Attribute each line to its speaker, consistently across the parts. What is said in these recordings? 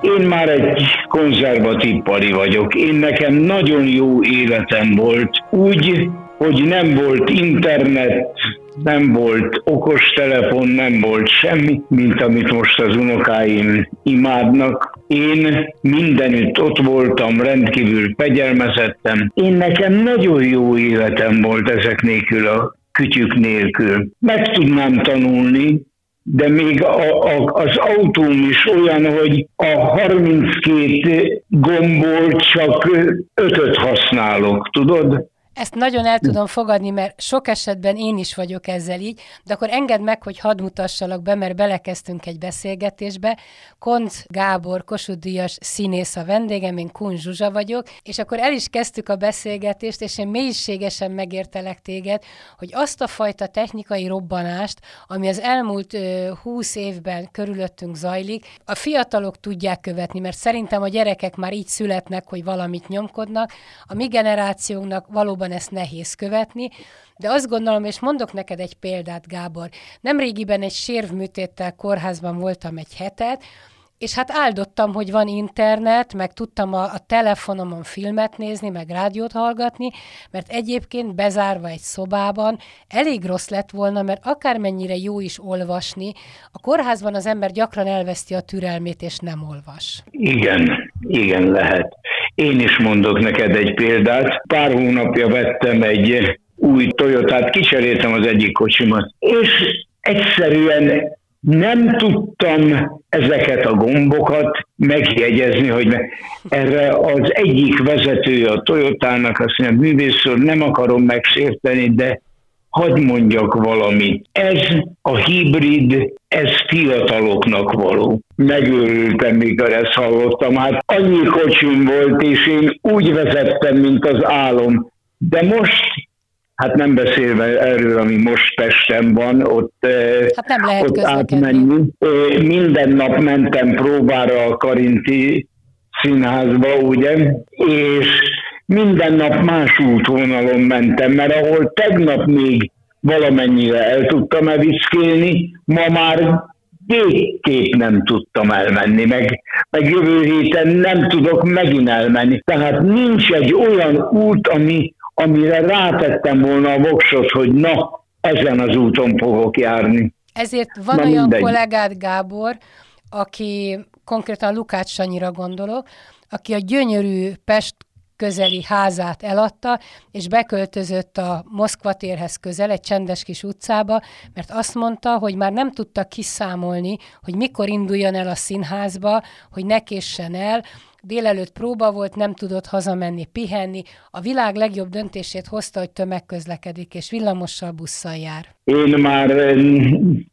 Speaker 1: Én már egy konzervatív pari vagyok. Én nekem nagyon jó életem volt, úgy, hogy nem volt internet, nem volt okostelefon, nem volt semmi, mint amit most az unokáim imádnak. Én mindenütt ott voltam, rendkívül fegyelmezettem. Én nekem nagyon jó életem volt ezek nélkül a kütyük nélkül. Meg tudnám tanulni, de még a, a, az autóm is olyan, hogy a 32 gomból csak ötöt használok, tudod?
Speaker 2: Ezt nagyon el tudom fogadni, mert sok esetben én is vagyok ezzel így, de akkor engedd meg, hogy hadd mutassalak be, mert belekezdtünk egy beszélgetésbe. Konc Gábor, Kossuth Díjas színész a vendégem, én Kun Zsuzsa vagyok, és akkor el is kezdtük a beszélgetést, és én mélységesen megértelek téged, hogy azt a fajta technikai robbanást, ami az elmúlt 20 évben körülöttünk zajlik, a fiatalok tudják követni, mert szerintem a gyerekek már így születnek, hogy valamit nyomkodnak, a mi generációnknak valóban valóban ezt nehéz követni, de azt gondolom, és mondok neked egy példát, Gábor. Nemrégiben egy sérvműtéttel kórházban voltam egy hetet, és hát áldottam, hogy van internet, meg tudtam a, a telefonomon filmet nézni, meg rádiót hallgatni, mert egyébként bezárva egy szobában elég rossz lett volna, mert akármennyire jó is olvasni, a kórházban az ember gyakran elveszti a türelmét, és nem olvas.
Speaker 1: Igen, igen lehet. Én is mondok neked egy példát. Pár hónapja vettem egy új Toyotát, kicseréltem az egyik kocsimat, és egyszerűen nem tudtam ezeket a gombokat megjegyezni, hogy erre az egyik vezetője a Toyotának azt mondja, művész nem akarom megsérteni, de hadd mondjak valamit. Ez a hibrid, ez fiataloknak való. Megőrültem, mikor ezt hallottam. Hát annyi kocsim volt, és én úgy vezettem, mint az álom. De most Hát nem beszélve erről, ami most Pesten van, ott,
Speaker 2: eh, hát nem lehet ott átmenni.
Speaker 1: Eh, minden nap mentem próbára a Karinti színházba, ugye, és minden nap más útvonalon mentem, mert ahol tegnap még valamennyire el tudtam evickélni, ma már végképp nem tudtam elmenni, meg, meg jövő héten nem tudok megint elmenni. Tehát nincs egy olyan út, ami, amire rátettem volna a voksot, hogy na, ezen az úton fogok járni.
Speaker 2: Ezért van na, olyan mindegy. kollégád, Gábor, aki konkrétan Lukács Sanyira gondolok, aki a gyönyörű Pest közeli házát eladta, és beköltözött a Moszkva térhez közel, egy csendes kis utcába, mert azt mondta, hogy már nem tudta kiszámolni, hogy mikor induljon el a színházba, hogy ne késsen el, délelőtt próba volt, nem tudott hazamenni, pihenni. A világ legjobb döntését hozta, hogy tömegközlekedik, és villamossal, busszal jár.
Speaker 1: Én már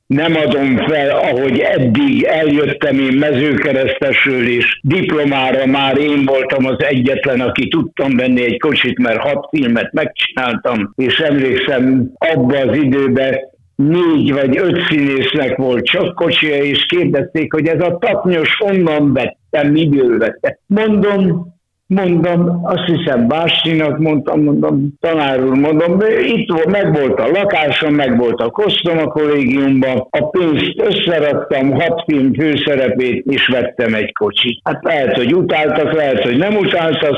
Speaker 1: nem adom fel, ahogy eddig eljöttem én mezőkeresztesről, és diplomára már én voltam az egyetlen, aki tudtam venni egy kocsit, mert hat filmet megcsináltam, és emlékszem abba az időben négy vagy öt színésznek volt csak kocsia, és kérdezték, hogy ez a tapnyos honnan vettem, miből vette. Mondom, mondom, azt hiszem Bástinak mondtam, mondom, tanár úr, mondom, itt volt, meg volt a lakásom, meg volt a kosztom a kollégiumban, a pénzt összeraktam, hat film főszerepét, és vettem egy kocsit. Hát lehet, hogy utáltak, lehet, hogy nem utáltak,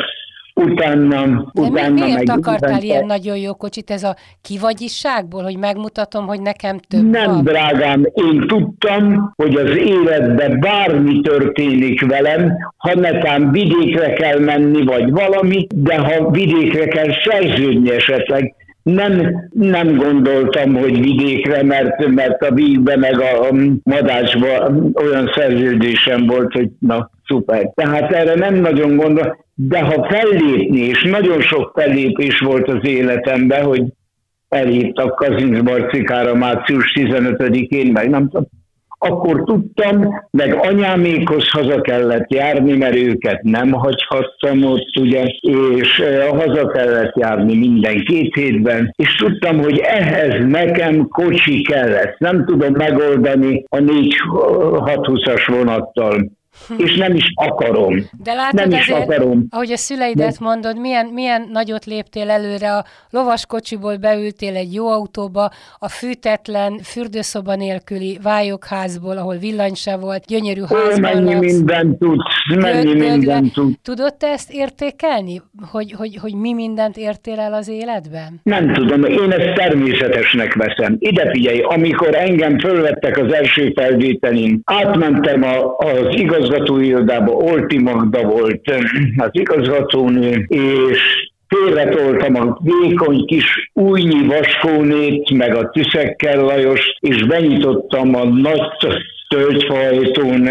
Speaker 1: utána,
Speaker 2: De utána mi, miért meg, akartál utána... ilyen nagyon jó kocsit? Ez a kivagyiságból, hogy megmutatom, hogy nekem több
Speaker 1: Nem, van? drágám, én tudtam, hogy az életben bármi történik velem, ha netán vidékre kell menni, vagy valami, de ha vidékre kell szerződni esetleg, nem, nem gondoltam, hogy vidékre, mert, mert a vígbe meg a madácsban olyan szerződésem volt, hogy na, szuper. Tehát erre nem nagyon gondol, de ha fellépni, és nagyon sok fellépés volt az életemben, hogy elhívtak Kazinc Barcikára március 15-én, meg nem tudom, akkor tudtam, meg anyámékhoz haza kellett járni, mert őket nem hagyhattam ott, ugye, és haza kellett járni minden két hétben, és tudtam, hogy ehhez nekem kocsi kellett. Nem tudom megoldani a 4-6-20-as vonattal és nem is akarom.
Speaker 2: De látod nem is azért, akarom. ahogy a szüleidet De... mondod, milyen, milyen nagyot léptél előre, a lovaskocsiból beültél egy jó autóba, a fűtetlen, fürdőszoba nélküli vályokházból, ahol villany se volt, gyönyörű házban
Speaker 1: Mennyi laksz. mindent tudsz, mennyi mindent tudsz.
Speaker 2: Tudod te ezt értékelni, hogy, hogy, hogy mi mindent értél el az életben?
Speaker 1: Nem tudom, én ezt természetesnek veszem. Ide figyelj, amikor engem fölvettek az első felvételin, átmentem a, az igaz igazgatói irodában Olti Magda volt az igazgatónő, és félretoltam a vékony kis újnyi vaskónét, meg a Tüszekkel Lajos, és benyitottam a nagy tölgyfajtón,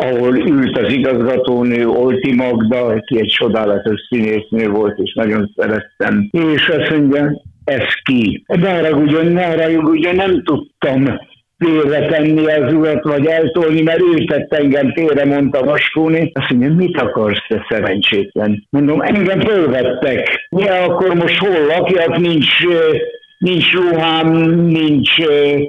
Speaker 1: ahol ült az igazgatónő, Olti Magda, aki egy csodálatos színésznő volt, és nagyon szerettem. És azt mondja, ez ki? Ne haragudjon, ne haragudjon, nem tudtam félretenni az urat, vagy eltolni, mert ő tett engem félre, mondta Vaskóni. Azt mondja, mit akarsz te szerencsétlen? Mondom, engem fölvettek. Ja, akkor most hol lakjak, nincs, nincs ruhám, nincs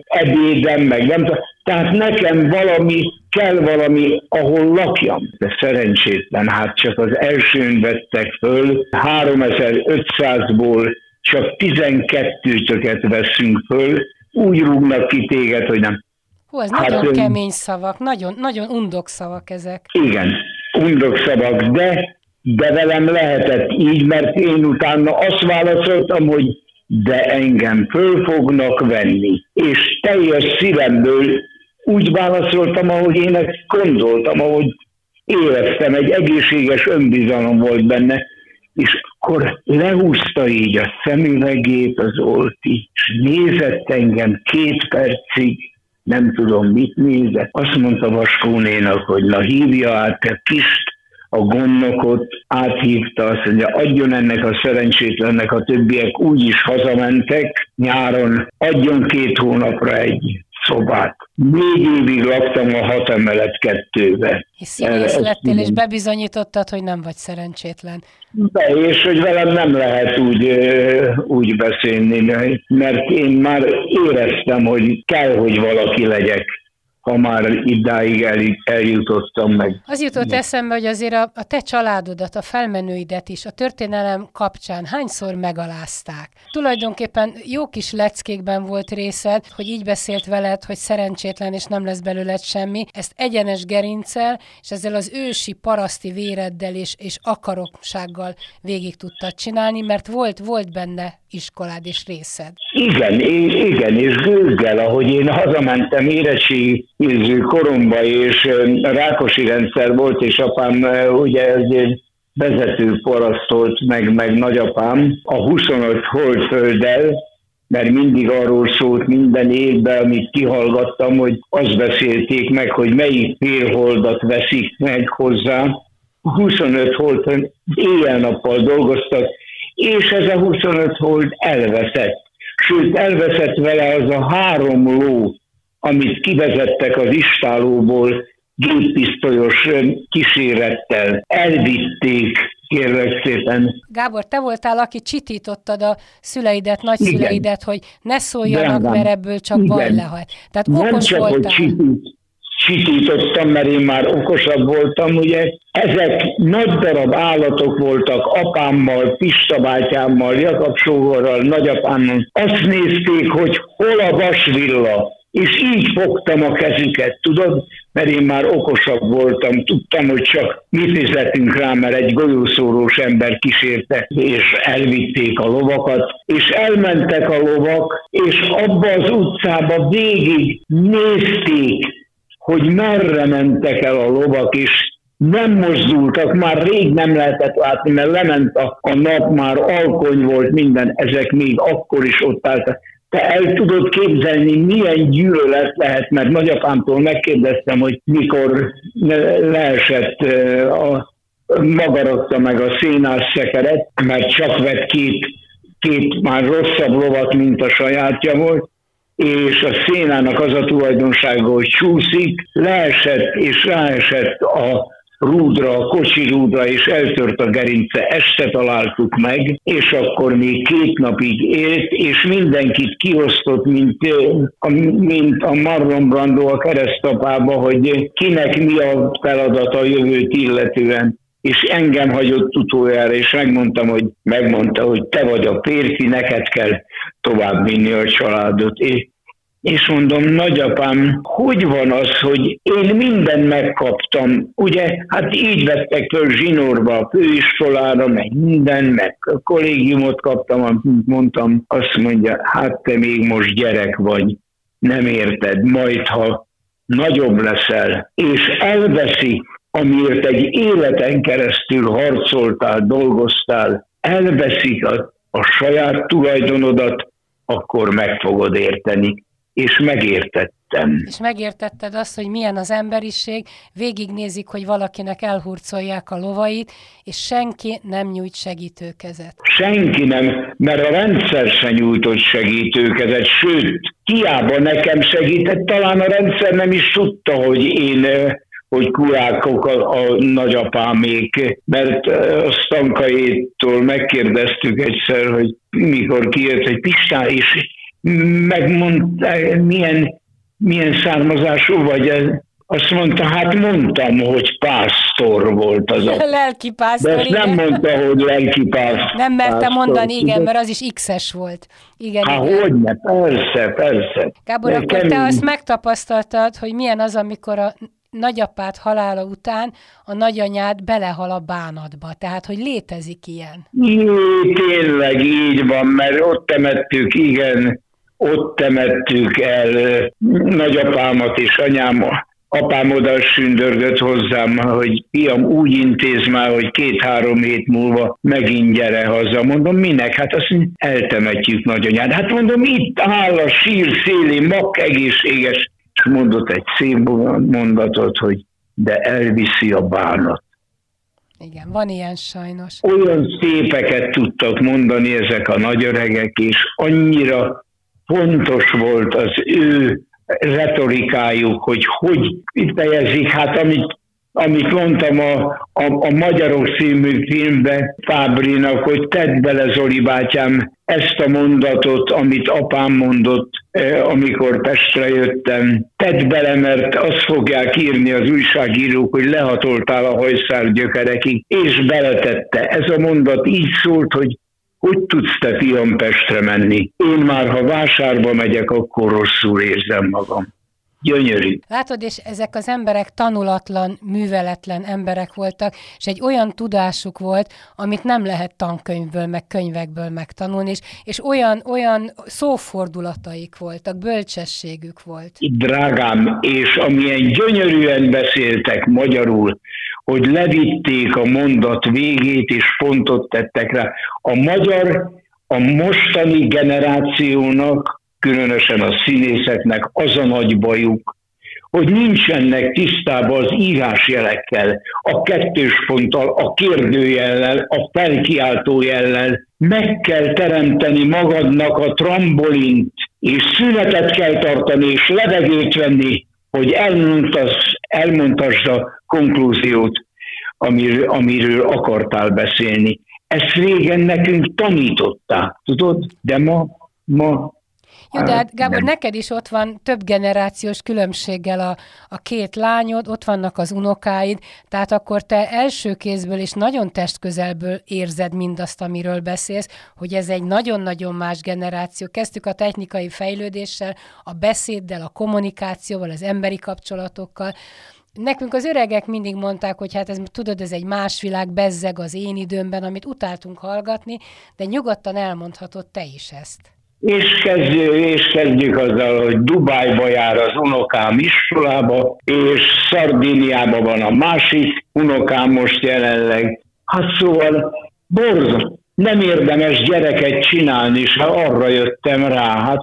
Speaker 1: ebédem, meg nem tehát nekem valami, kell valami, ahol lakjam. De szerencsétlen, hát csak az elsőn vettek föl, 3500-ból csak 12 töket veszünk föl, úgy rúgnak ki téged, hogy nem.
Speaker 2: Hú, ez hát, nagyon kemény szavak, nagyon, nagyon undok szavak ezek.
Speaker 1: Igen, undok szavak, de, de velem lehetett így, mert én utána azt válaszoltam, hogy de engem föl fognak venni. És teljes szívemből úgy válaszoltam, ahogy én ezt gondoltam, ahogy éreztem, egy egészséges önbizalom volt benne, és akkor lehúzta így a szemüvegét az Olti, és nézett engem két percig, nem tudom mit nézett. Azt mondta Vaskónénak, hogy na hívja át a kist, a gondnokot áthívta, azt mondja, adjon ennek a szerencsétlennek a többiek úgy is hazamentek nyáron, adjon két hónapra egy szobát. Négy évig laktam a hat emelet kettőbe.
Speaker 2: És színész lettél, és bebizonyítottad, hogy nem vagy szerencsétlen.
Speaker 1: Be, és hogy velem nem lehet úgy, úgy beszélni, mert én már éreztem, hogy kell, hogy valaki legyek ha már idáig el, eljutottam meg.
Speaker 2: Az jutott eszembe, hogy azért a, a te családodat, a felmenőidet is a történelem kapcsán hányszor megalázták. Tulajdonképpen jó kis leckékben volt részed, hogy így beszélt veled, hogy szerencsétlen és nem lesz belőled semmi. Ezt egyenes gerincel, és ezzel az ősi paraszti véreddel és, és akaroksággal végig tudtad csinálni, mert volt, volt benne iskolád és részed.
Speaker 1: Igen, igen, és gőzgel, ahogy én hazamentem érettségi koromba, és Rákosi rendszer volt, és apám ugye egy vezető parasztolt, meg, meg nagyapám a 25 holdfölddel, mert mindig arról szólt minden évben, amit kihallgattam, hogy azt beszélték meg, hogy melyik félholdat veszik meg hozzá. 25 hold éjjel-nappal dolgoztak, és ez a 25 hold elveszett. Sőt, elveszett vele az a három ló, amit kivezettek az istálóból géppisztolyos kísérettel. Elvitték, kérlek szépen.
Speaker 2: Gábor, te voltál, aki csitítottad a szüleidet, nagyszüleidet, Igen. hogy ne szóljanak, Drágám. mert ebből csak Igen. baj lehet. Tehát Nem okos csak, voltál. hogy csitít,
Speaker 1: csitítottam, mert én már okosabb voltam, ugye. Ezek nagy darab állatok voltak apámmal, Pista bátyámmal, Jakab sógorral, nagyapámmal. Azt nézték, hogy hol a vasvilla, és így fogtam a kezüket, tudod, mert én már okosabb voltam, tudtam, hogy csak mi fizetünk rá, mert egy golyószórós ember kísérte, és elvitték a lovakat, és elmentek a lovak, és abba az utcába végig nézték, hogy merre mentek el a lovak, és nem mozdultak, már rég nem lehetett látni, mert lement a, a nap, már alkony volt minden, ezek még akkor is ott álltak. Te el tudod képzelni, milyen gyűlölet lehet, mert nagyapámtól megkérdeztem, hogy mikor leesett a magarakta meg a szénás szekeret, mert csak vett két, két már rosszabb lovat, mint a sajátja volt, és a szénának az a tulajdonsága, hogy csúszik, leesett és ráesett a rúdra, a kocsi rúdra, és eltört a gerince, este találtuk meg, és akkor még két napig élt, és mindenkit kiosztott, mint, mint a Marlon Brando a keresztapába, hogy kinek mi a feladata a jövőt illetően és engem hagyott utoljára, és megmondtam, hogy megmondta, hogy te vagy a férfi, neked kell tovább vinni a családot. És és mondom, nagyapám, hogy van az, hogy én mindent megkaptam, ugye, hát így vettek föl zsinórba a főiskolára, meg minden, meg a kollégiumot kaptam, amit mondtam, azt mondja, hát te még most gyerek vagy, nem érted, majd ha nagyobb leszel, és elveszi, amiért egy életen keresztül harcoltál, dolgoztál, elveszik a, a saját tulajdonodat, akkor meg fogod érteni és megértettem.
Speaker 2: És megértetted azt, hogy milyen az emberiség, végignézik, hogy valakinek elhurcolják a lovait, és senki nem nyújt segítőkezet.
Speaker 1: Senki nem, mert a rendszer se nyújtott segítőkezet, sőt, hiába nekem segített, talán a rendszer nem is tudta, hogy én hogy kurákok a, a nagyapámék, mert a Stankaiétól megkérdeztük egyszer, hogy mikor kijött, hogy Pistán, és megmondta, milyen, milyen származású vagy, azt mondta, hát mondtam, hogy pásztor volt az a...
Speaker 2: Lelki pásztor,
Speaker 1: De ezt nem mondta, hogy lelki pásztor.
Speaker 2: Nem merte mondani, igen, mert az is X-es volt. Igen,
Speaker 1: Há, igen. hogyne, persze, persze.
Speaker 2: Gábor, De akkor kemény. te azt megtapasztaltad, hogy milyen az, amikor a nagyapád halála után a nagyanyád belehal a bánatba. Tehát, hogy létezik ilyen.
Speaker 1: Jé, tényleg így van, mert ott temettük, igen, ott temettük el nagyapámat és anyám, apám oda sündörgött hozzám, hogy fiam úgy intéz már, hogy két-három hét múlva megint gyere haza. Mondom, minek? Hát azt eltemetjük nagyanyád. Hát mondom, itt áll a sír szélén, mak egészséges. És mondott egy szép mondatot, hogy de elviszi a bánat.
Speaker 2: Igen, van ilyen sajnos.
Speaker 1: Olyan szépeket tudtak mondani ezek a nagyöregek, és annyira fontos volt az ő retorikájuk, hogy hogy fejezik, hát amit, amit mondtam a, a, a Magyarok című filmben Fábrinak, hogy tedd bele Zoli bátyám ezt a mondatot, amit apám mondott, eh, amikor Pestre jöttem. Tedd bele, mert azt fogják írni az újságírók, hogy lehatoltál a hajszál gyökerekig, és beletette. Ez a mondat így szólt, hogy hogy tudsz te fiam Pestre menni? Én már, ha vásárba megyek, akkor rosszul érzem magam. Gyönyörű.
Speaker 2: Látod, és ezek az emberek tanulatlan, műveletlen emberek voltak, és egy olyan tudásuk volt, amit nem lehet tankönyvből, meg könyvekből megtanulni, és, és olyan, olyan szófordulataik voltak, bölcsességük volt.
Speaker 1: Drágám, és amilyen gyönyörűen beszéltek magyarul, hogy levitték a mondat végét, és pontot tettek rá. A magyar, a mostani generációnak, különösen a színészeknek az a nagy bajuk, hogy nincsenek tisztában az írásjelekkel, a kettős ponttal, a kérdőjellel, a felkiáltó jellel. Meg kell teremteni magadnak a trambolint, és szünetet kell tartani, és levegőt venni, hogy elmondtass, elmondtasd a konklúziót, amiről, amiről akartál beszélni. Ezt régen nekünk tanították, tudod? De ma, ma
Speaker 2: jó, de hát Gábor, nem. neked is ott van több generációs különbséggel a, a két lányod, ott vannak az unokáid, tehát akkor te első kézből és nagyon testközelből érzed mindazt, amiről beszélsz, hogy ez egy nagyon-nagyon más generáció. Kezdtük a technikai fejlődéssel, a beszéddel, a kommunikációval, az emberi kapcsolatokkal, Nekünk az öregek mindig mondták, hogy hát ez tudod, ez egy más világ, bezzeg az én időmben, amit utáltunk hallgatni, de nyugodtan elmondhatod te is ezt.
Speaker 1: És kezdjük, és kezdjük azzal, hogy Dubájba jár az unokám iskolába, és Szardiniában van a másik unokám most jelenleg. Hát szóval borzasztó. Nem érdemes gyereket csinálni, és arra jöttem rá. Hát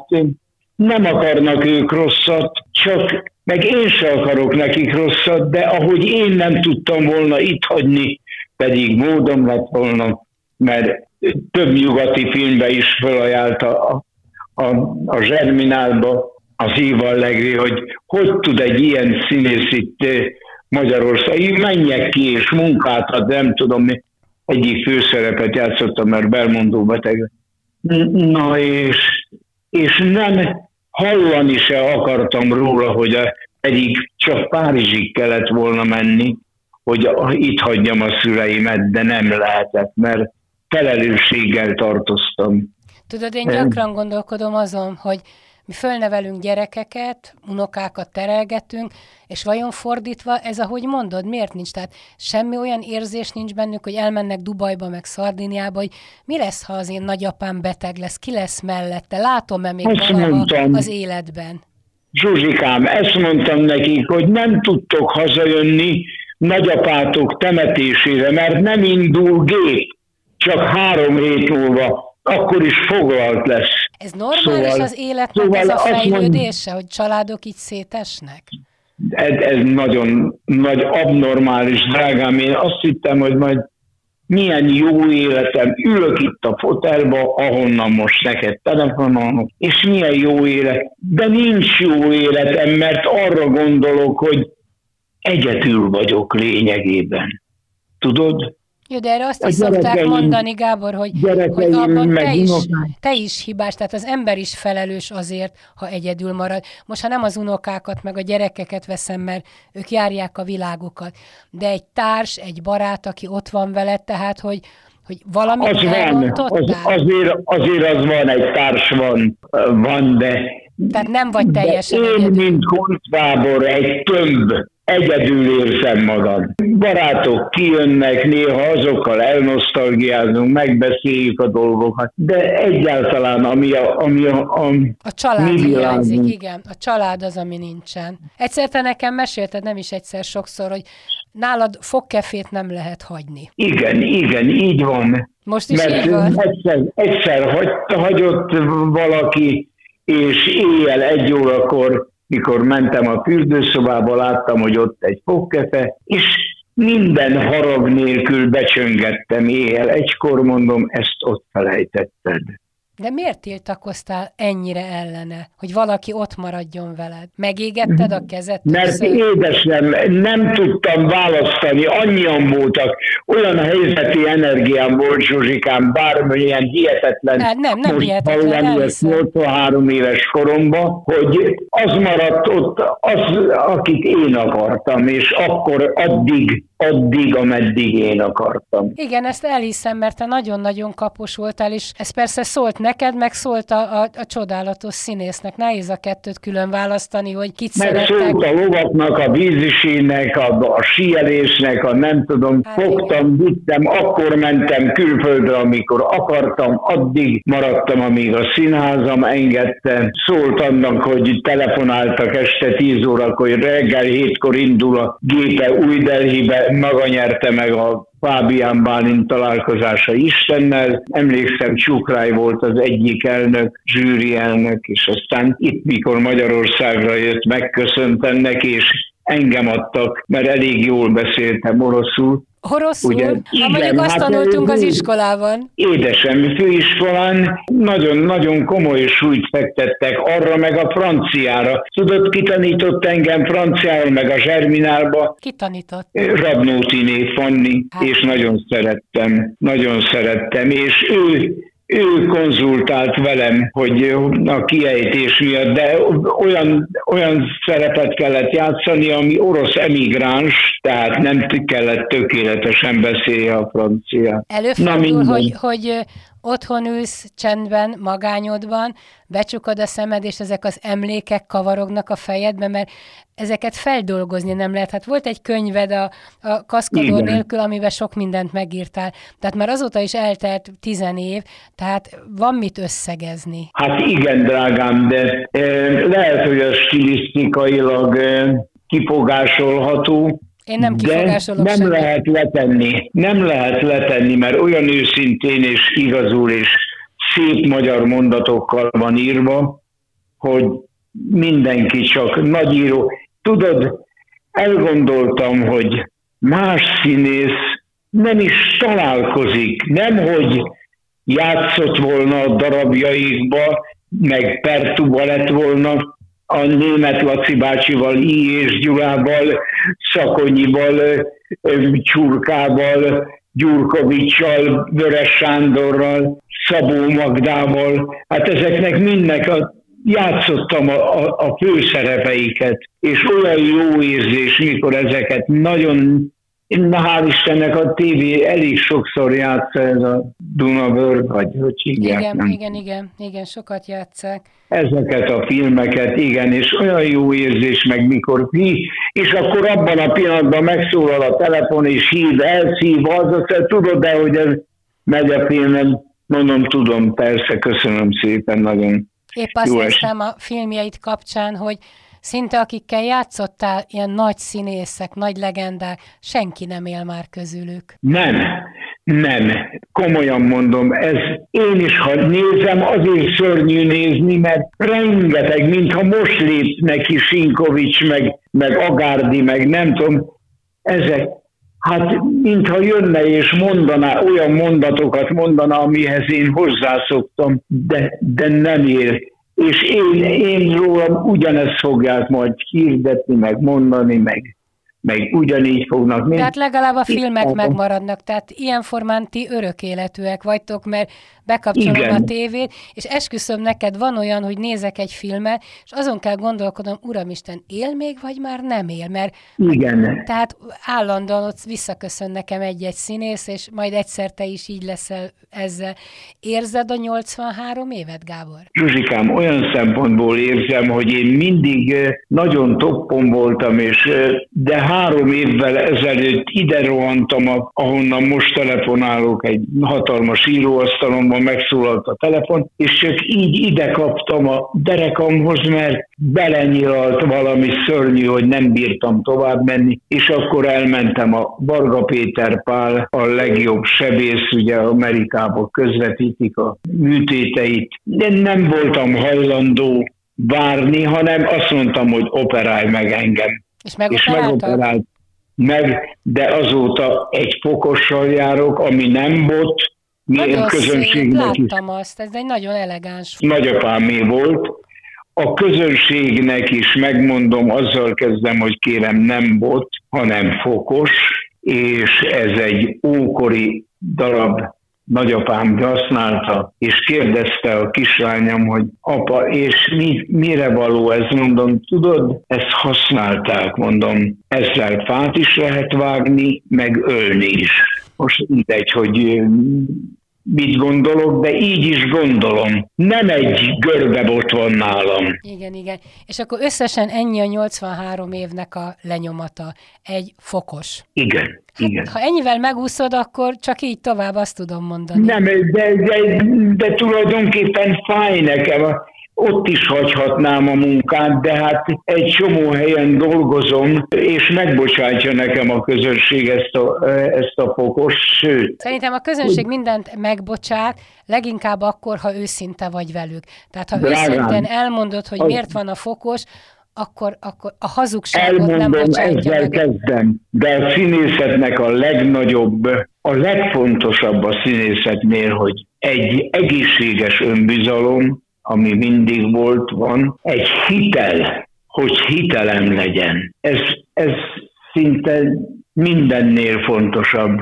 Speaker 1: nem akarnak ők rosszat, csak meg én se akarok nekik rosszat, de ahogy én nem tudtam volna itt hagyni, pedig módom lett volna, mert több nyugati filmbe is felajánlta a, a, a Zserminálba, az Éva Allegri, hogy hogy tud egy ilyen színész itt Magyarország, menjek ki és munkát ad, nem tudom, egyik főszerepet játszottam, mert belmondó beteg. Na és, és nem hallani se akartam róla, hogy egyik csak Párizsig kellett volna menni, hogy itt hagyjam a szüleimet, de nem lehetett, mert felelősséggel tartoztam.
Speaker 2: Tudod, én gyakran gondolkodom azon, hogy mi fölnevelünk gyerekeket, unokákat terelgetünk, és vajon fordítva ez, ahogy mondod, miért nincs? Tehát semmi olyan érzés nincs bennük, hogy elmennek Dubajba, meg Szardiniába, hogy mi lesz, ha az én nagyapám beteg lesz, ki lesz mellette, látom-e még valaha az életben?
Speaker 1: Zsuzsikám, ezt mondtam nekik, hogy nem tudtok hazajönni nagyapátok temetésére, mert nem indul gép, csak három hét múlva akkor is foglalt lesz.
Speaker 2: Ez normális szóval, az életnek szóval ez a fejlődése, mond, hogy családok így szétesnek?
Speaker 1: Ez, ez nagyon nagy abnormális, drágám. Én azt hittem, hogy majd milyen jó életem, ülök itt a fotelba, ahonnan most neked telefonálok, és milyen jó élet. De nincs jó életem, mert arra gondolok, hogy egyedül vagyok lényegében. Tudod?
Speaker 2: Jó, de erre azt is szokták mondani, Gábor, hogy, hogy abban te is, te is hibás, tehát az ember is felelős azért, ha egyedül marad. Most, ha nem az unokákat, meg a gyerekeket veszem, mert ők járják a világukat, de egy társ, egy barát, aki ott van veled, tehát, hogy, hogy valamit az van,
Speaker 1: az, azért, azért az van, egy társ van, van de
Speaker 2: tehát nem vagy teljesen
Speaker 1: Én, egyedül. mint Koncvábor, egy tömb, egyedül érzem magam. Barátok kijönnek, néha azokkal elnosztalgiázunk, megbeszéljük a dolgokat, de egyáltalán ami a... Ami a, a,
Speaker 2: a család hiányzik, igen. A család az, ami nincsen. Egyszer te nekem mesélted, nem is egyszer sokszor, hogy nálad fogkefét nem lehet hagyni.
Speaker 1: Igen, igen, így van.
Speaker 2: Most is Mert így van?
Speaker 1: Egyszer, egyszer hagy, hagyott valaki, és éjjel egy órakor mikor mentem a fürdőszobába, láttam, hogy ott egy fogkefe, és minden harag nélkül becsöngettem éjjel. Egykor mondom, ezt ott felejtetted.
Speaker 2: De miért tiltakoztál ennyire ellene, hogy valaki ott maradjon veled? Megégetted a kezed?
Speaker 1: Mert édesem, nem tudtam választani, annyian voltak, olyan helyzeti energiám volt, Zsuzsikám, bármilyen hihetetlen,
Speaker 2: hát nem, nem most hihetetlen,
Speaker 1: 83 éves koromban, hogy az maradt ott, az, akit én akartam, és akkor addig addig, ameddig én akartam.
Speaker 2: Igen, ezt elhiszem, mert te nagyon-nagyon kapos voltál, és ez persze szólt neked, meg szólt a, a, a csodálatos színésznek. Nehéz a kettőt külön választani, hogy kit
Speaker 1: meg szerettek. szólt a lovaknak, a vízisinek, a, a síelésnek, a nem tudom, hát fogtam, vittem, akkor mentem külföldre, amikor akartam, addig maradtam, amíg a színházam engedte. Szólt annak, hogy telefonáltak este 10 órakor, hogy reggel hétkor indul a gépe Új Delhibe, maga nyerte meg a Fábián Bálint találkozása Istennel. Emlékszem, Csukráj volt az egyik elnök, zsűri elnök, és aztán itt, mikor Magyarországra jött, megköszöntem neki, és engem adtak, mert elég jól beszéltem oroszul,
Speaker 2: Oroszul? Ugye, igen, mondjuk azt hát, tanultunk az iskolában.
Speaker 1: Édesem, főiskolán nagyon-nagyon komoly súlyt fektettek arra meg a franciára. Tudod, ki tanított engem franciára, meg a Zserminálba?
Speaker 2: Ki tanított?
Speaker 1: Rabnótiné Fanni, hát. és nagyon szerettem, nagyon szerettem, és ő ő konzultált velem, hogy a kiejtés miatt, de olyan, olyan szerepet kellett játszani, ami orosz emigráns, tehát nem kellett tökéletesen beszélni a francia.
Speaker 2: Előfordul, Na, hogy, hogy otthon ülsz csendben, magányodban, becsukod a szemed, és ezek az emlékek kavarognak a fejedbe, mert ezeket feldolgozni nem lehet. Hát volt egy könyved a, a kaszkador Igen. nélkül, amiben sok mindent megírtál. Tehát már azóta is eltelt tizen év, tehát van mit összegezni.
Speaker 1: Hát igen, drágám, de e, lehet, hogy a stilisztikailag e, kifogásolható,
Speaker 2: én nem
Speaker 1: kifogásolok De nem lehet letenni, nem lehet letenni, mert olyan őszintén és igazul és szép magyar mondatokkal van írva, hogy mindenki csak nagyíró. Tudod, elgondoltam, hogy más színész nem is találkozik, nem hogy játszott volna a darabjaikba, meg Pertuba lett volna, a német Laci bácsival, I. és Gyulával, Szakonyival, Csurkával, Gyurkovicsal, Vörös Sándorral, Szabó Magdával. Hát ezeknek mindnek a, játszottam a, a, a főszerepeiket, és olyan jó érzés, mikor ezeket nagyon Na hál' Istennek a tévé elég sokszor játsza ez a Dunavörg, vagy hogy hívják.
Speaker 2: Igen, nem? igen, igen, igen, sokat játszák.
Speaker 1: Ezeket a filmeket, igen, és olyan jó érzés meg mikor ki, és akkor abban a pillanatban megszólal a telefon, és hív, elszív, az, azt tudod, de hogy ez megy a filmen, mondom, tudom, persze, köszönöm szépen, nagyon
Speaker 2: Épp azt néztem a filmjeit kapcsán, hogy Szinte akikkel játszottál, ilyen nagy színészek, nagy legendák, senki nem él már közülük.
Speaker 1: Nem, nem. Komolyan mondom, ez én is, ha nézem, azért szörnyű nézni, mert rengeteg, mintha most lép neki Sinkovics, meg, meg Agárdi, meg nem tudom, ezek, hát mintha jönne és mondaná, olyan mondatokat mondaná, amihez én hozzászoktam, de, de nem ér és én, én rólam ugyanezt fogják majd hirdetni, meg mondani, meg meg ugyanígy fognak.
Speaker 2: Tehát legalább a filmek Itt megmaradnak, tehát ilyen formán ti örök életűek vagytok, mert bekapcsolom Igen. a tévét, és esküszöm neked, van olyan, hogy nézek egy filmet, és azon kell gondolkodnom, Uramisten, él még, vagy már nem él? Mert
Speaker 1: Igen.
Speaker 2: Tehát állandóan ott visszaköszön nekem egy-egy színész, és majd egyszer te is így leszel ezzel. Érzed a 83 évet, Gábor?
Speaker 1: Zsuzsikám, olyan szempontból érzem, hogy én mindig nagyon toppon voltam, és de három évvel ezelőtt ide rohantam, ahonnan most telefonálok, egy hatalmas íróasztalomban megszólalt a telefon, és csak így ide kaptam a derekamhoz, mert belenyilalt valami szörnyű, hogy nem bírtam tovább menni, és akkor elmentem a Varga Péter Pál, a legjobb sebész, ugye Amerikában közvetítik a műtéteit. De nem voltam hajlandó várni, hanem azt mondtam, hogy operálj meg engem.
Speaker 2: És megoperált?
Speaker 1: meg, de azóta egy fokossal járok, ami nem bot,
Speaker 2: nagyon közönségnek szép, láttam is. azt, ez egy nagyon elegáns.
Speaker 1: Nagyapámé volt, a közönségnek is megmondom, azzal kezdem, hogy kérem nem bot, hanem fokos, és ez egy ókori darab nagyapám használta, és kérdezte a kislányom, hogy apa, és mi, mire való ez? Mondom, tudod, ezt használták, mondom, ezzel fát is lehet vágni, meg ölni is. Most mindegy, hogy mit gondolok, de így is gondolom. Nem egy görbebot van nálam.
Speaker 2: Igen, igen. És akkor összesen ennyi a 83 évnek a lenyomata. Egy fokos.
Speaker 1: Igen. Hát, igen.
Speaker 2: Ha ennyivel megúszod, akkor csak így tovább azt tudom mondani.
Speaker 1: Nem, de, de, de tulajdonképpen fáj nekem ott is hagyhatnám a munkát, de hát egy csomó helyen dolgozom, és megbocsátja nekem a közönség ezt a, ezt a fokos, sőt.
Speaker 2: Szerintem a közönség mindent megbocsát, leginkább akkor, ha őszinte vagy velük. Tehát ha Drágám, őszintén elmondod, hogy miért van a fokos, akkor, akkor a hazugságot
Speaker 1: Elmondom,
Speaker 2: nem bocsátja
Speaker 1: ezzel meg. kezdem, de a színészetnek a legnagyobb, a legfontosabb a színészetnél, hogy egy egészséges önbizalom, ami mindig volt, van, egy hitel, hogy hitelem legyen. Ez, ez szinte mindennél fontosabb.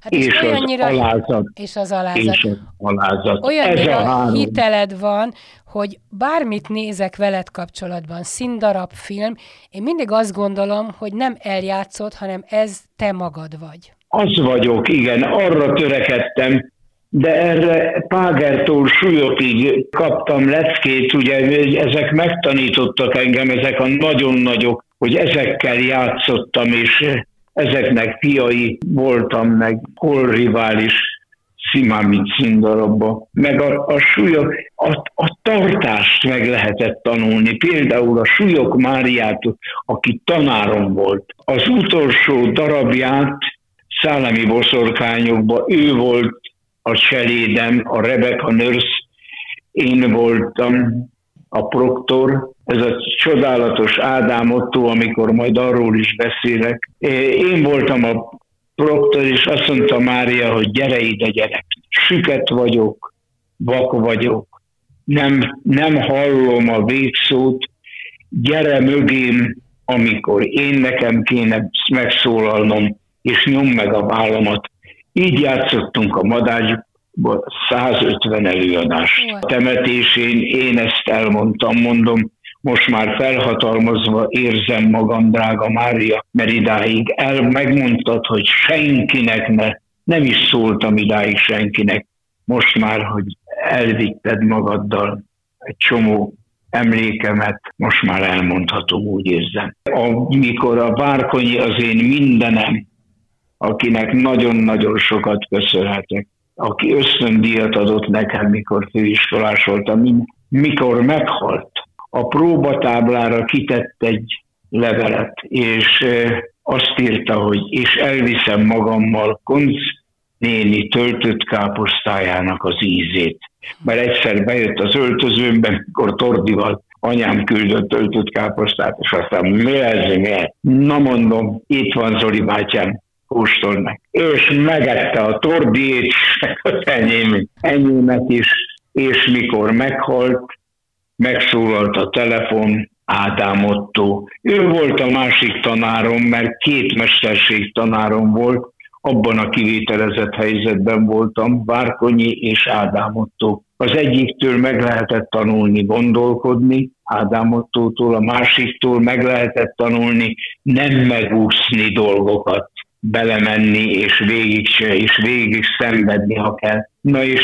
Speaker 1: Hát és, az alázat.
Speaker 2: És az alázat. És az
Speaker 1: alázat.
Speaker 2: Olyannyira Ez a hiteled van, hogy bármit nézek veled kapcsolatban, színdarab, film, én mindig azt gondolom, hogy nem eljátszott, hanem ez te magad vagy.
Speaker 1: Az vagyok, igen, arra törekedtem, de erre Págertól súlyokig kaptam leckét, ugye ezek megtanítottak engem, ezek a nagyon nagyok, hogy ezekkel játszottam, és ezeknek fiai voltam, meg rivális Szimámit színdarabba, meg a, a súlyok, a, a tartást meg lehetett tanulni. Például a súlyok Máriát, aki tanárom volt, az utolsó darabját Szálemi boszorkányokba ő volt a cselédem, a Rebecca Nurse, én voltam a proktor, ez a csodálatos Ádám Otto, amikor majd arról is beszélek. Én voltam a proktor, és azt mondta Mária, hogy gyere ide, gyerek. Süket vagyok, vak vagyok, nem, nem hallom a végszót, gyere mögém, amikor én nekem kéne megszólalnom, és nyom meg a vállamat. Így játszottunk a madácsban 150 előadást. A temetésén én ezt elmondtam, mondom, most már felhatalmazva érzem magam, drága Mária, mert idáig el megmondtad, hogy senkinek ne, nem is szóltam idáig senkinek, most már, hogy elvitted magaddal egy csomó emlékemet, most már elmondhatom, úgy érzem. Amikor a Várkonyi az én mindenem, akinek nagyon-nagyon sokat köszönhetek, aki ösztöndíjat adott nekem, mikor főiskolás voltam, mikor meghalt, a próbatáblára kitett egy levelet, és azt írta, hogy és elviszem magammal Konc néni töltött káposztájának az ízét. Mert egyszer bejött az öltözőmbe, mikor Tordival anyám küldött töltött káposztát, és aztán mi ez, mi? Na mondom, itt van Zoli bátyám, kóstol meg. És megette a tordiét, az enyém, enyémet is, és mikor meghalt, megszólalt a telefon, Ádám Otto. Ő volt a másik tanárom, mert két mesterség tanárom volt, abban a kivételezett helyzetben voltam, Várkonyi és Ádám Otto. Az egyiktől meg lehetett tanulni gondolkodni, Ádám Ottótól, a másiktól meg lehetett tanulni nem megúszni dolgokat, belemenni és végig és végig szenvedni, ha kell. Na és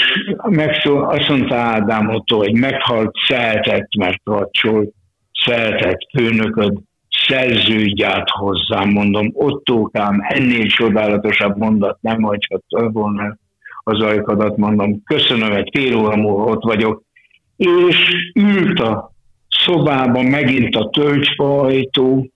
Speaker 1: megszól, azt mondta Ádám Otto, hogy meghalt szeltett, mert vacsolt, szeltett főnököd, szerződj át hozzám, mondom, Ottókám, ennél csodálatosabb mondat nem hagyhatta volna az ajkadat, mondom, köszönöm, egy fél óra múlva ott vagyok, és ült a szobában megint a tölcsfa ajtó,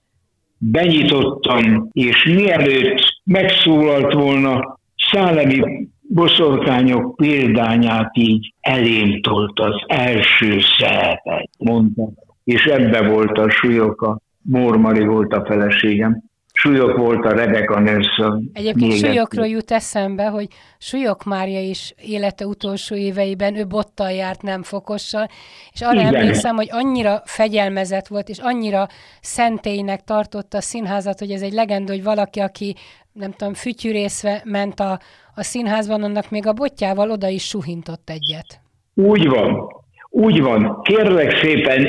Speaker 1: benyitottam, és mielőtt megszólalt volna, szálemi boszorkányok példányát így elém tolt az első szerepet, mondta. És ebbe volt a súlyoka. Mórmari volt a feleségem. Súlyok volt a Rebecca Nelson.
Speaker 2: Egyébként súlyokról jut eszembe, hogy Súlyok Mária is élete utolsó éveiben ő bottal járt, nem fokossal, és arra Igen. emlékszem, hogy annyira fegyelmezett volt, és annyira szentélynek tartotta a színházat, hogy ez egy legenda, hogy valaki, aki nem tudom, fütyűrészve ment a, a színházban, annak még a botjával oda is suhintott egyet.
Speaker 1: Úgy van, úgy van. Kérlek szépen,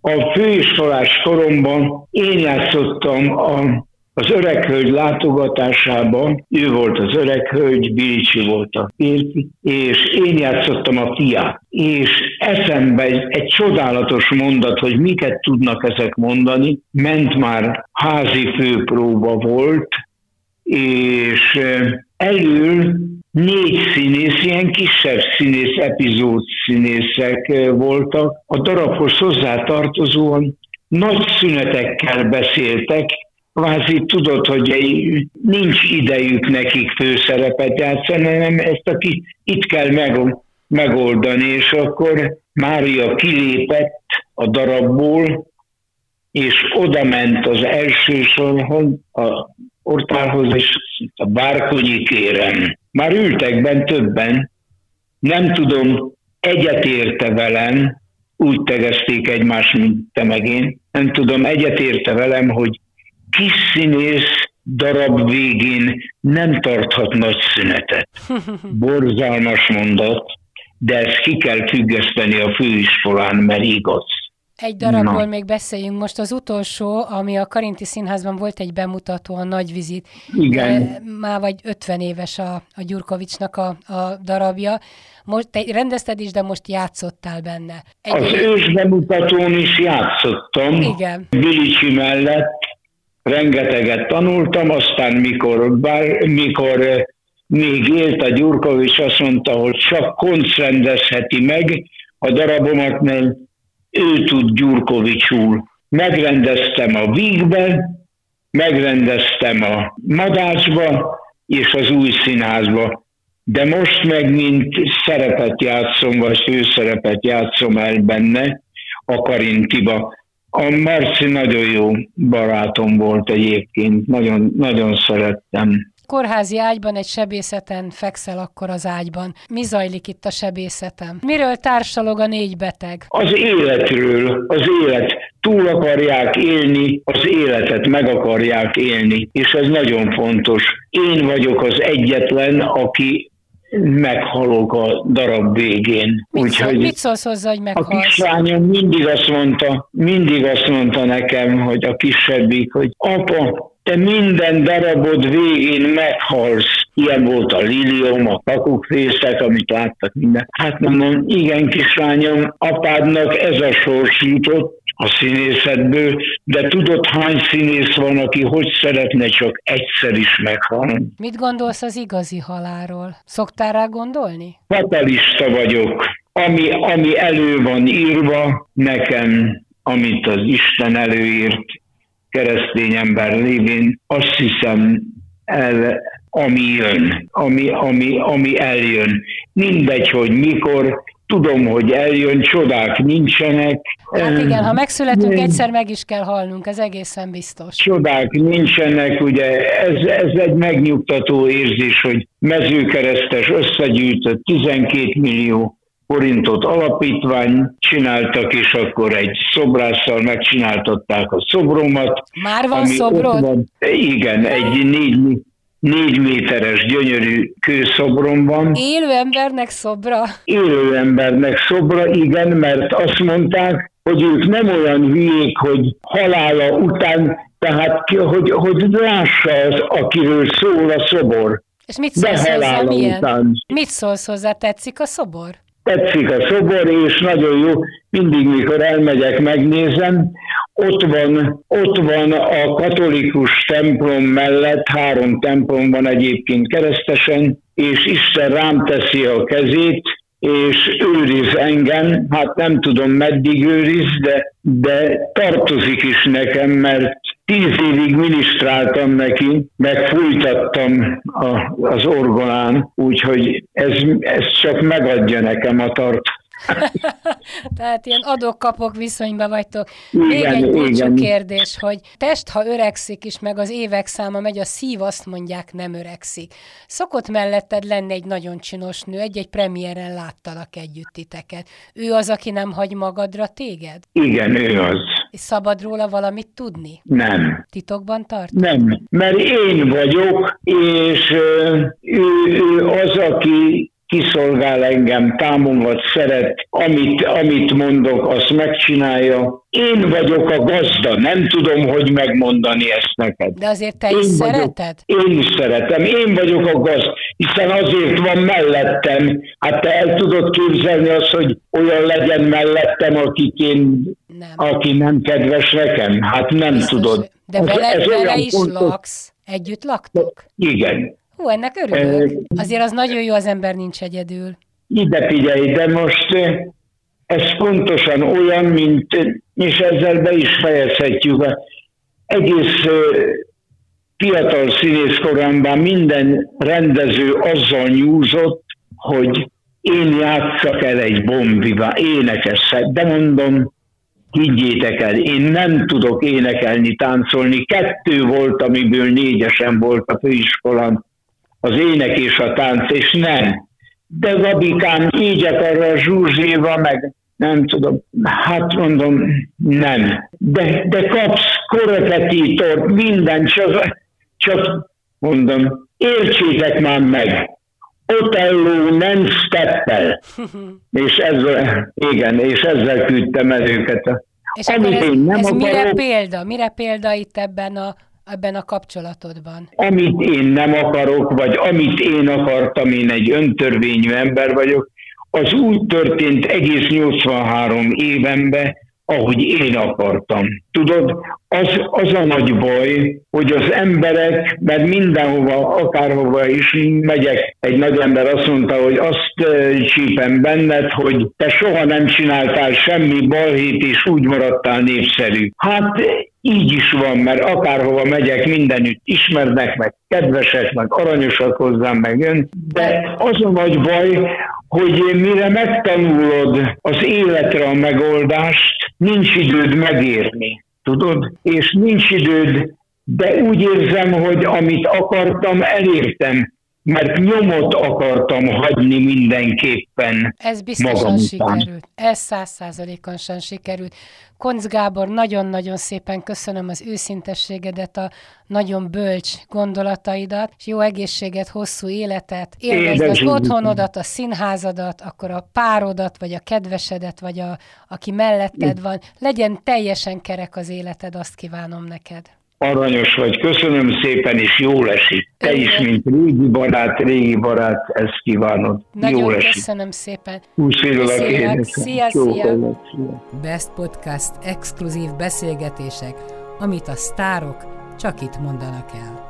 Speaker 1: a főiskolás koromban én játszottam a, az öreghölgy látogatásában, ő volt az öreghölgy, Bilicsi volt a férfi, és én játszottam a fiát. És eszembe egy, egy csodálatos mondat, hogy miket tudnak ezek mondani, ment már házi főpróba volt, és elől négy színész, ilyen kisebb színész, epizód színészek voltak. A darabhoz hozzátartozóan nagy szünetekkel beszéltek, kvázi tudod, hogy nincs idejük nekik főszerepet játszani, hanem ezt aki itt kell meg, megoldani, és akkor Mária kilépett a darabból, és oda ment az első sorhoz, a portálhoz, és a bárkonyi kérem. Már ültek bent többen, nem tudom, egyetérte velem, úgy tegezték egymást, mint te meg én, nem tudom, egyetérte velem, hogy kis színész darab végén nem tarthat nagy szünetet. Borzalmas mondat, de ezt ki kell függeszteni a főiskolán, mert igaz.
Speaker 2: Egy darabból Na. még beszéljünk. Most az utolsó, ami a Karinti Színházban volt egy bemutató, a Nagy Vizit.
Speaker 1: Igen.
Speaker 2: Már vagy 50 éves a, a Gyurkovicsnak a, a darabja. Most te rendezted is, de most játszottál benne.
Speaker 1: Egy az ős bemutatón is játszottam.
Speaker 2: Igen.
Speaker 1: Bilicsi mellett rengeteget tanultam, aztán mikor, bár, mikor eh, még élt a Gyurkovics, azt mondta, hogy csak konc rendezheti meg a darabomat, mert ő tud Gyurkovicsúl. Megrendeztem a Vígbe, megrendeztem a Madácsba és az új színházba. De most meg, mint szerepet játszom, vagy főszerepet játszom el benne, a Karintiba. A Marci nagyon jó barátom volt egyébként, nagyon, nagyon szerettem.
Speaker 2: kórházi ágyban, egy sebészeten fekszel akkor az ágyban. Mi zajlik itt a sebészetem? Miről társalog a négy beteg?
Speaker 1: Az életről, az élet túl akarják élni, az életet meg akarják élni, és ez nagyon fontos. Én vagyok az egyetlen, aki meghalok a darab végén.
Speaker 2: Mit, Úgyhogy szól, mit szólsz hozzá, hogy meghalsz?
Speaker 1: A kislányom mindig azt mondta, mindig azt mondta nekem, hogy a kisebbik, hogy apa, te minden darabod végén meghalsz. Ilyen volt a lilium, a kakukfészek, amit láttak minden. Hát mondom, igen kislányom, apádnak ez a sors jutott, a színészetből, de tudod, hány színész van, aki hogy szeretne csak egyszer is meghalni?
Speaker 2: Mit gondolsz az igazi halálról? Szoktál rá gondolni?
Speaker 1: Fatalista vagyok. Ami, ami elő van írva nekem, amit az Isten előírt, keresztény ember lévén, azt hiszem, el, ami jön, ami, ami, ami eljön. Mindegy, hogy mikor, tudom, hogy eljön, csodák nincsenek.
Speaker 2: Hát igen, ha megszületünk, egyszer meg is kell halnunk, ez egészen biztos.
Speaker 1: Csodák nincsenek, ugye ez, ez egy megnyugtató érzés, hogy mezőkeresztes összegyűjtött 12 millió forintot alapítvány csináltak, és akkor egy szobrásszal megcsináltatták a szobromat.
Speaker 2: Már van szobrod? Van,
Speaker 1: igen, egy négy, négy méteres gyönyörű kőszobrom van.
Speaker 2: Élő embernek szobra?
Speaker 1: Élő embernek szobra, igen, mert azt mondták, hogy ők nem olyan hülyék, hogy halála után, tehát hogy, hogy lássa az, akiről szól a szobor.
Speaker 2: És mit szólsz hozzá, milyen? Után. Mit szólsz hozzá, tetszik a szobor?
Speaker 1: Tetszik a szobor, és nagyon jó, mindig mikor elmegyek, megnézem, ott van, ott van a katolikus templom mellett, három templom van egyébként keresztesen, és Isten rám teszi a kezét, és őriz engem, hát nem tudom meddig őriz, de, de tartozik is nekem, mert tíz évig minisztráltam neki, meg fújtattam a, az orgonán, úgyhogy ez, ez csak megadja nekem a tart.
Speaker 2: Tehát ilyen adok-kapok viszonyban vagytok. Igen, Még egy búcsú kérdés, hogy test, ha öregszik is, meg az évek száma megy, a szív azt mondják nem öregszik. Szokott melletted lenni egy nagyon csinos nő, egy-egy premiéren láttalak együtt titeket. Ő az, aki nem hagy magadra téged?
Speaker 1: Igen, ő az.
Speaker 2: És szabad róla valamit tudni?
Speaker 1: Nem.
Speaker 2: Titokban tart?
Speaker 1: Nem, mert én vagyok, és ő, ő az, aki kiszolgál engem, támogat, szeret, amit, amit mondok, azt megcsinálja. Én vagyok a gazda, nem tudom, hogy megmondani ezt neked.
Speaker 2: De azért te én is vagyok, szereted?
Speaker 1: Én is szeretem, én vagyok a gazda, hiszen azért van mellettem. Hát te el tudod képzelni azt, hogy olyan legyen mellettem, akik én, nem. aki nem kedves nekem? Hát nem Biztos, tudod.
Speaker 2: De vele, ez, ez vele is pontos. laksz? Együtt laktok?
Speaker 1: Igen.
Speaker 2: Hú, ennek örülök. Azért az nagyon jó, az ember nincs egyedül.
Speaker 1: Ide figyelj, de most ez pontosan olyan, mint, és ezzel be is fejezhetjük, egész fiatal színészkoromban minden rendező azzal nyúzott, hogy én játszak el egy bombivá, énekes, de mondom, higgyétek el, én nem tudok énekelni, táncolni. Kettő volt, amiből négyesen volt a főiskolán az ének és a tánc, és nem. De Gabikám így akar a Zsuzséva, meg nem tudom, hát mondom, nem. De, de kapsz korrepetítort, minden, csak, csak mondom, értsétek már meg. Otello nem steppel. és ezzel, igen, és ezzel küldtem el őket.
Speaker 2: És Amit én nem ez akarok, mire példa? Mire példa itt ebben a ebben a kapcsolatodban?
Speaker 1: Amit én nem akarok, vagy amit én akartam, én egy öntörvényű ember vagyok, az úgy történt egész 83 évemben, ahogy én akartam. Tudod, az, az a nagy baj, hogy az emberek, mert mindenhova, akárhova is megyek, egy nagy ember azt mondta, hogy azt csípem benned, hogy te soha nem csináltál semmi balhét, és úgy maradtál népszerű. Hát így is van, mert akárhova megyek, mindenütt ismernek, meg kedvesek, meg aranyosak hozzám, meg jön. De az a nagy baj, hogy mire megtanulod az életre a megoldást, nincs időd megérni, tudod? És nincs időd de úgy érzem, hogy amit akartam, elértem mert nyomot akartam hagyni mindenképpen
Speaker 2: Ez biztosan
Speaker 1: magam
Speaker 2: sikerült.
Speaker 1: Után.
Speaker 2: Ez százszázalékosan sikerült. Konc Gábor, nagyon-nagyon szépen köszönöm az őszintességedet, a nagyon bölcs gondolataidat, és jó egészséget, hosszú életet, élvezd az otthonodat, a színházadat, akkor a párodat, vagy a kedvesedet, vagy a, aki melletted van. Legyen teljesen kerek az életed, azt kívánom neked.
Speaker 1: Aranyos vagy, köszönöm szépen, és jól esik. Te is, mint régi barát, régi barát, ezt kívánod.
Speaker 2: Nagyon
Speaker 1: jól esik.
Speaker 2: köszönöm szépen.
Speaker 1: Puszilak én.
Speaker 2: Szia, szia.
Speaker 3: Best Podcast exkluzív beszélgetések, amit a sztárok csak itt mondanak el.